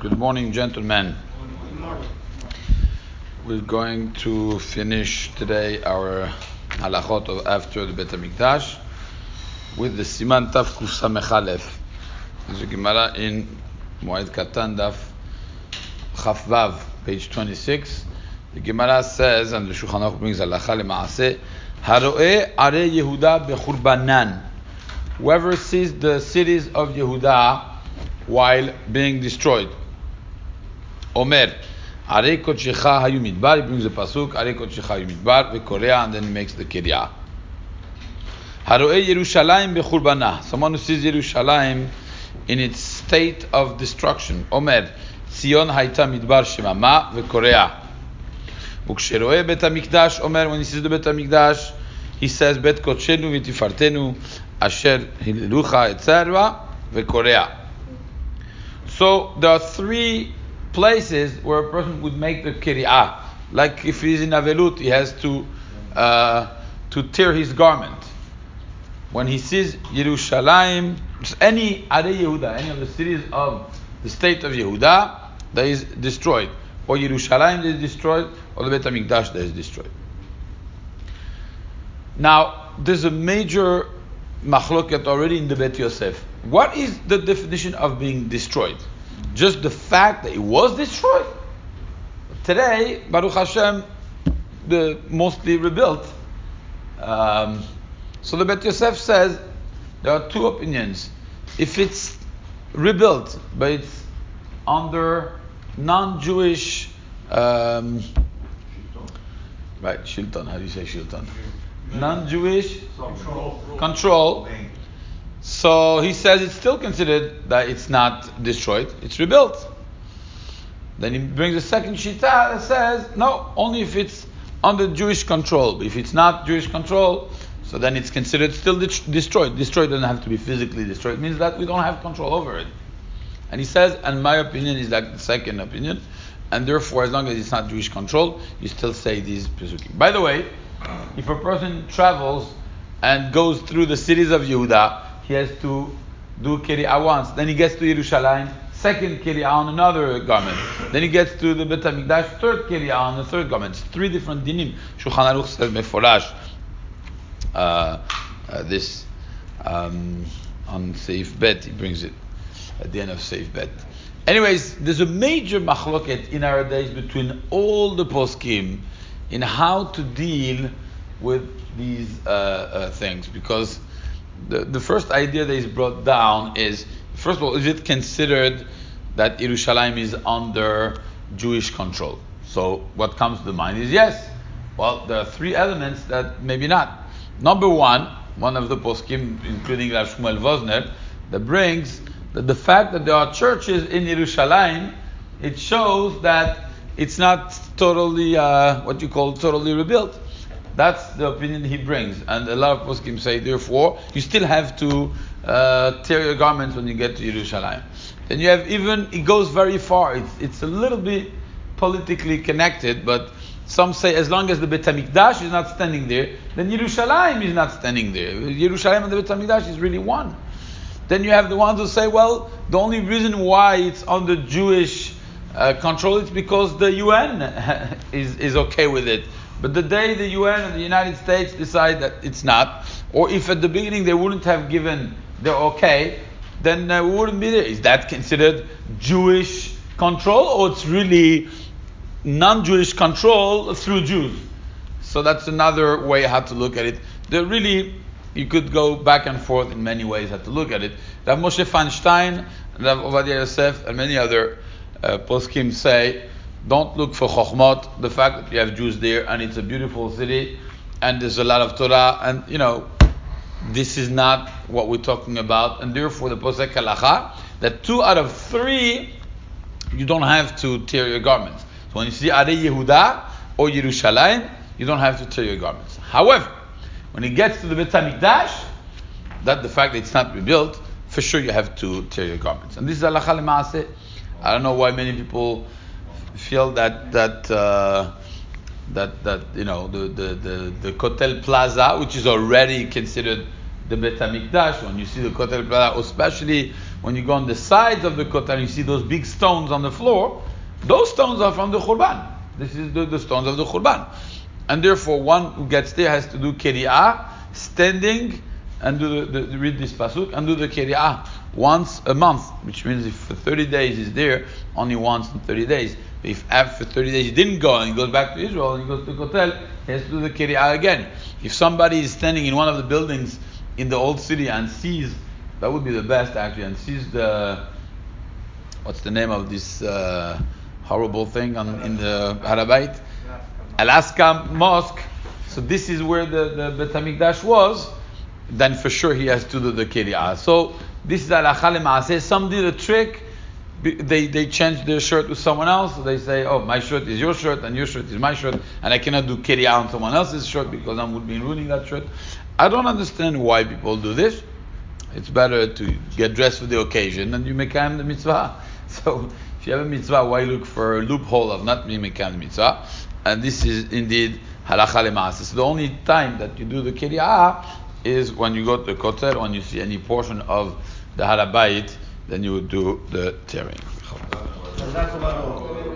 Good morning, gentlemen. We're going to finish today our halachot of after the Bet HaMikdash with the Siman Taf Kuf Samech There's a Gemara in Moed Katan Daf Chafvav, page 26. The Gemara says, and the Shulchan Aruch brings halacha lemaaseh, Haroe are Yehuda bechurbanan. Whoever sees the cities of Yehuda while being destroyed. Omer, Are Kodshecha Hayu Midbar, he brings the pasuk, Are Kodshecha Hayu Midbar, Vekorea, and then he makes the Kiryah. Haroe Yerushalayim bechurbanah. Someone who sees Yerushalayim in its state of destruction. Omer, Zion Haita Midbar Shemama, Vekorea. וכשרואה בית המקדש, אומר, when he sees the בית המקדש, he says, בית קודשנו ותפארתנו, אשר הללוך, etc., וקורע. So there are three places where a person would make the kiri'ah. Like if he's in Avelut, he has to uh, to tear his garment. When he sees Yerushalayim, any Are Yehuda, any of the cities of the state of Yehuda, that is destroyed. Or Yerushalayim that is destroyed, or the Beit HaMikdash that is destroyed. Now, there's a major machloket already in the Bet Yosef. What is the definition of being destroyed? Just the fact that it was destroyed? Today, Baruch Hashem, the mostly rebuilt. Um, so the Bet Yosef says there are two opinions. If it's rebuilt, but it's under non-Jewish, um, right? Shilton. How do you say Shilton? Non-Jewish control. control. So he says it's still considered that it's not destroyed; it's rebuilt. Then he brings a second shita that says no, only if it's under Jewish control. If it's not Jewish control, so then it's considered still de- destroyed. Destroyed doesn't have to be physically destroyed. It means that we don't have control over it. And he says, and my opinion is like the second opinion, and therefore, as long as it's not Jewish control, you still say these pesukim. By the way, if a person travels and goes through the cities of Yehuda, he has to do kiri'ah once. Then he gets to Yerushalayim, second kiri'ah on another garment. Then he gets to the Bet HaMikdash, third kiri'ah on the third garment. It's three different dinim. Shulchan Aruch says meforash. Uh, uh, this um, on Seif Bet, he brings it at the end of Seif Bet. Anyways, there's a major machloket in our days between all the poskim in how to deal with these uh, uh, things because the, the first idea that is brought down is first of all, is it considered that Yerushalayim is under Jewish control? So what comes to mind is yes. Well, there are three elements that maybe not. Number one, one of the poskim, including Rav Shmuel Vosner, that brings that the fact that there are churches in Yerushalayim, it shows that it's not totally uh, what you call totally rebuilt. That's the opinion he brings, and a lot of poskim say, therefore, you still have to uh, tear your garments when you get to Yerushalayim. Then you have even it goes very far. It's it's a little bit politically connected, but some say as long as the Bet Hamikdash is not standing there, then Yerushalayim is not standing there. Yerushalayim and the Bet Hamikdash is really one. Then you have the ones who say, well, the only reason why it's under Jewish uh, control is because the UN is, is okay with it. But the day the UN and the United States decide that it's not, or if at the beginning they wouldn't have given the okay, then uh, we wouldn't be there. Is that considered Jewish control, or it's really non-Jewish control through Jews? So that's another way how to look at it. There really you could go back and forth in many ways how to look at it. Rav Moshe Feinstein, Rav Ovadia Yosef, and many other uh, poskim say, don't look for chokhmot, the fact that you have Jews there and it's a beautiful city and there's a lot of Torah and you know, this is not what we're talking about and therefore the posek halacha that two out of three you don't have to tear your garments. So when you see Are Yehuda or Yerushalayim, you don't have to tear your garments. However, when it gets to the Bet HaMikdash, that the fact that it's not rebuilt, for sure you have to tear your garments. And this is halacha l'maaseh. I don't know why many people feel that that uh, that that you know the, the the the Kotel Plaza, which is already considered the Bet Hamikdash, when you see the Kotel Plaza, especially when you go on the sides of the kotel, you see those big stones on the floor. Those stones are from the Khurban. This is the, the stones of the Khurban. And therefore, one who gets there has to do Kiri'ah, standing, and do the, the, read this pasuk, and do the Kiri'ah once a month, which means if for 30 days he's there, only once in 30 days. If after 30 days he didn't go and he goes back to Israel and he goes to the Kotel, he has to do the Kiri'ah again. If somebody is standing in one of the buildings in the old city and sees, that would be the best actually, and sees the, what's the name of this uh, horrible thing on, in the Harabait? Al-Aqsa Mosque. So this is where the, the Bet HaMikdash was, then for sure he has to do the Kiri'ah. So this is Alacha Lema'aseh. Some did a trick they, they change their shirt with someone else. So they say, oh, my shirt is your shirt and your shirt is my shirt, and I cannot do kiriya on someone else's shirt because I would be ruining that shirt. I don't understand why people do this. It's better to get dressed for the occasion and you make the mitzvah. So if you have a mitzvah, why look for a loophole of not being the mitzvah? And this is indeed halacha lema'aseh. The only time that you do the kiriya is when you go to the kotel, when you see any portion of the harabayit then you would do the tearing.